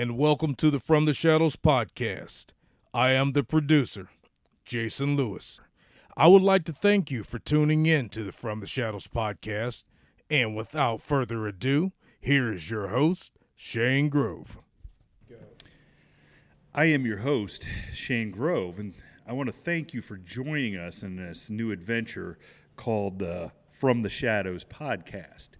And welcome to the From the Shadows podcast. I am the producer, Jason Lewis. I would like to thank you for tuning in to the From the Shadows podcast. And without further ado, here is your host, Shane Grove. I am your host, Shane Grove, and I want to thank you for joining us in this new adventure called From the Shadows podcast.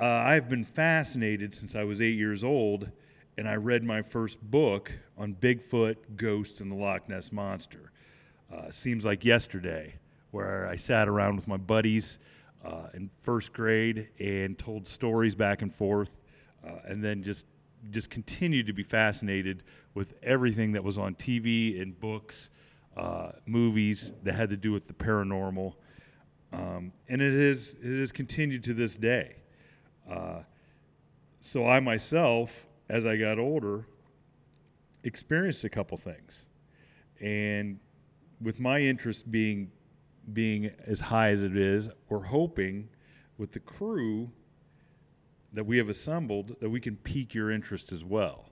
Uh, I've been fascinated since I was eight years old, and I read my first book on Bigfoot, ghosts, and the Loch Ness Monster. Uh, seems like yesterday, where I sat around with my buddies uh, in first grade and told stories back and forth, uh, and then just just continued to be fascinated with everything that was on TV and books, uh, movies that had to do with the paranormal, um, and it is it has continued to this day. Uh, so I myself, as I got older, experienced a couple things, and with my interest being being as high as it is, we're hoping with the crew that we have assembled that we can pique your interest as well.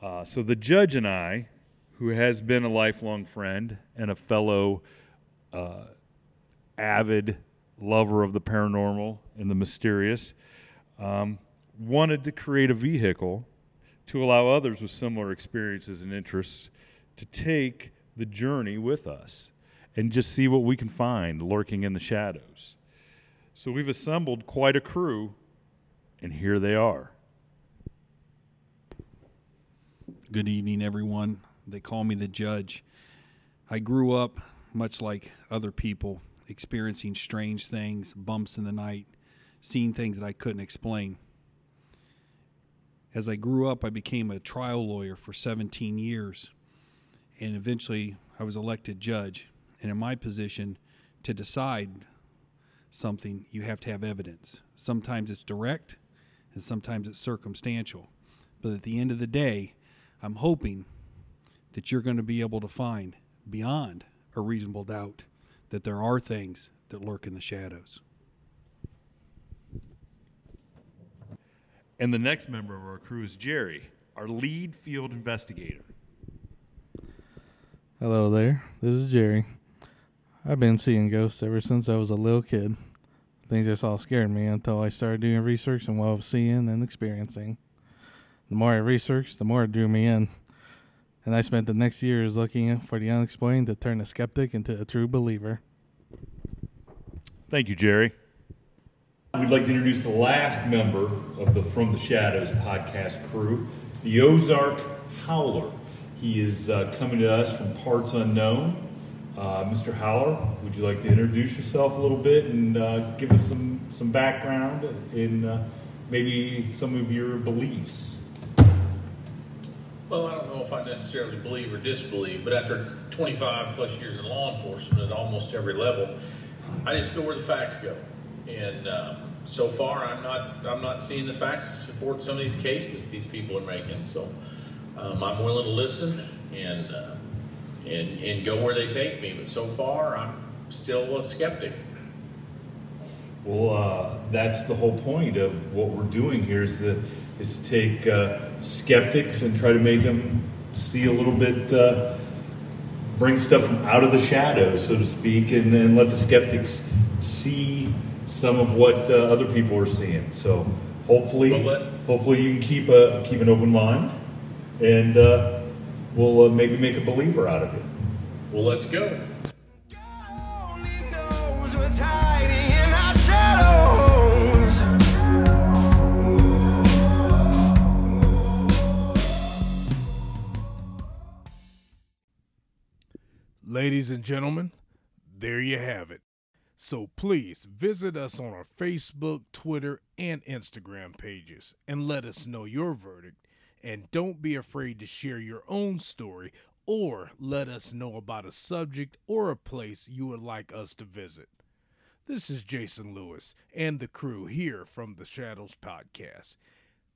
Uh, so the judge and I, who has been a lifelong friend and a fellow uh, avid lover of the paranormal and the mysterious, um, wanted to create a vehicle to allow others with similar experiences and interests to take the journey with us and just see what we can find lurking in the shadows. So we've assembled quite a crew, and here they are. Good evening, everyone. They call me the judge. I grew up, much like other people, experiencing strange things, bumps in the night, seeing things that I couldn't explain. As I grew up, I became a trial lawyer for 17 years, and eventually I was elected judge. And in my position, to decide something, you have to have evidence. Sometimes it's direct, and sometimes it's circumstantial. But at the end of the day, I'm hoping that you're going to be able to find beyond a reasonable doubt that there are things that lurk in the shadows. And the next member of our crew is Jerry, our lead field investigator. Hello there. This is Jerry. I've been seeing ghosts ever since I was a little kid. Things just all scared me until I started doing research on what I was seeing and experiencing. The more I researched, the more it drew me in. And I spent the next years looking for the unexplained to turn a skeptic into a true believer. Thank you, Jerry. We'd like to introduce the last member of the From the Shadows podcast crew, the Ozark Howler. He is uh, coming to us from parts unknown. Uh, Mr. Howler, would you like to introduce yourself a little bit and uh, give us some, some background in uh, maybe some of your beliefs? Well, I don't know if I necessarily believe or disbelieve, but after 25 plus years in law enforcement at almost every level, I just know where the facts go. And um, so far, I'm not I'm not seeing the facts to support some of these cases these people are making. So um, I'm willing to listen and uh, and and go where they take me. But so far, I'm still a skeptic. Well, uh, that's the whole point of what we're doing here is to, is to take uh, skeptics and try to make them see a little bit, uh, bring stuff out of the shadows, so to speak, and, and let the skeptics see some of what uh, other people are seeing. So hopefully, hopefully you can keep a keep an open mind, and uh, we'll uh, maybe make a believer out of it. Well, let's go. only knows what's hiding in our shadows. Ladies and gentlemen, there you have it. So please visit us on our Facebook, Twitter, and Instagram pages and let us know your verdict. And don't be afraid to share your own story or let us know about a subject or a place you would like us to visit. This is Jason Lewis and the crew here from the Shadows Podcast.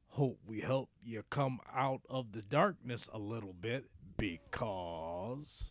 Hope we help you come out of the darkness a little bit because.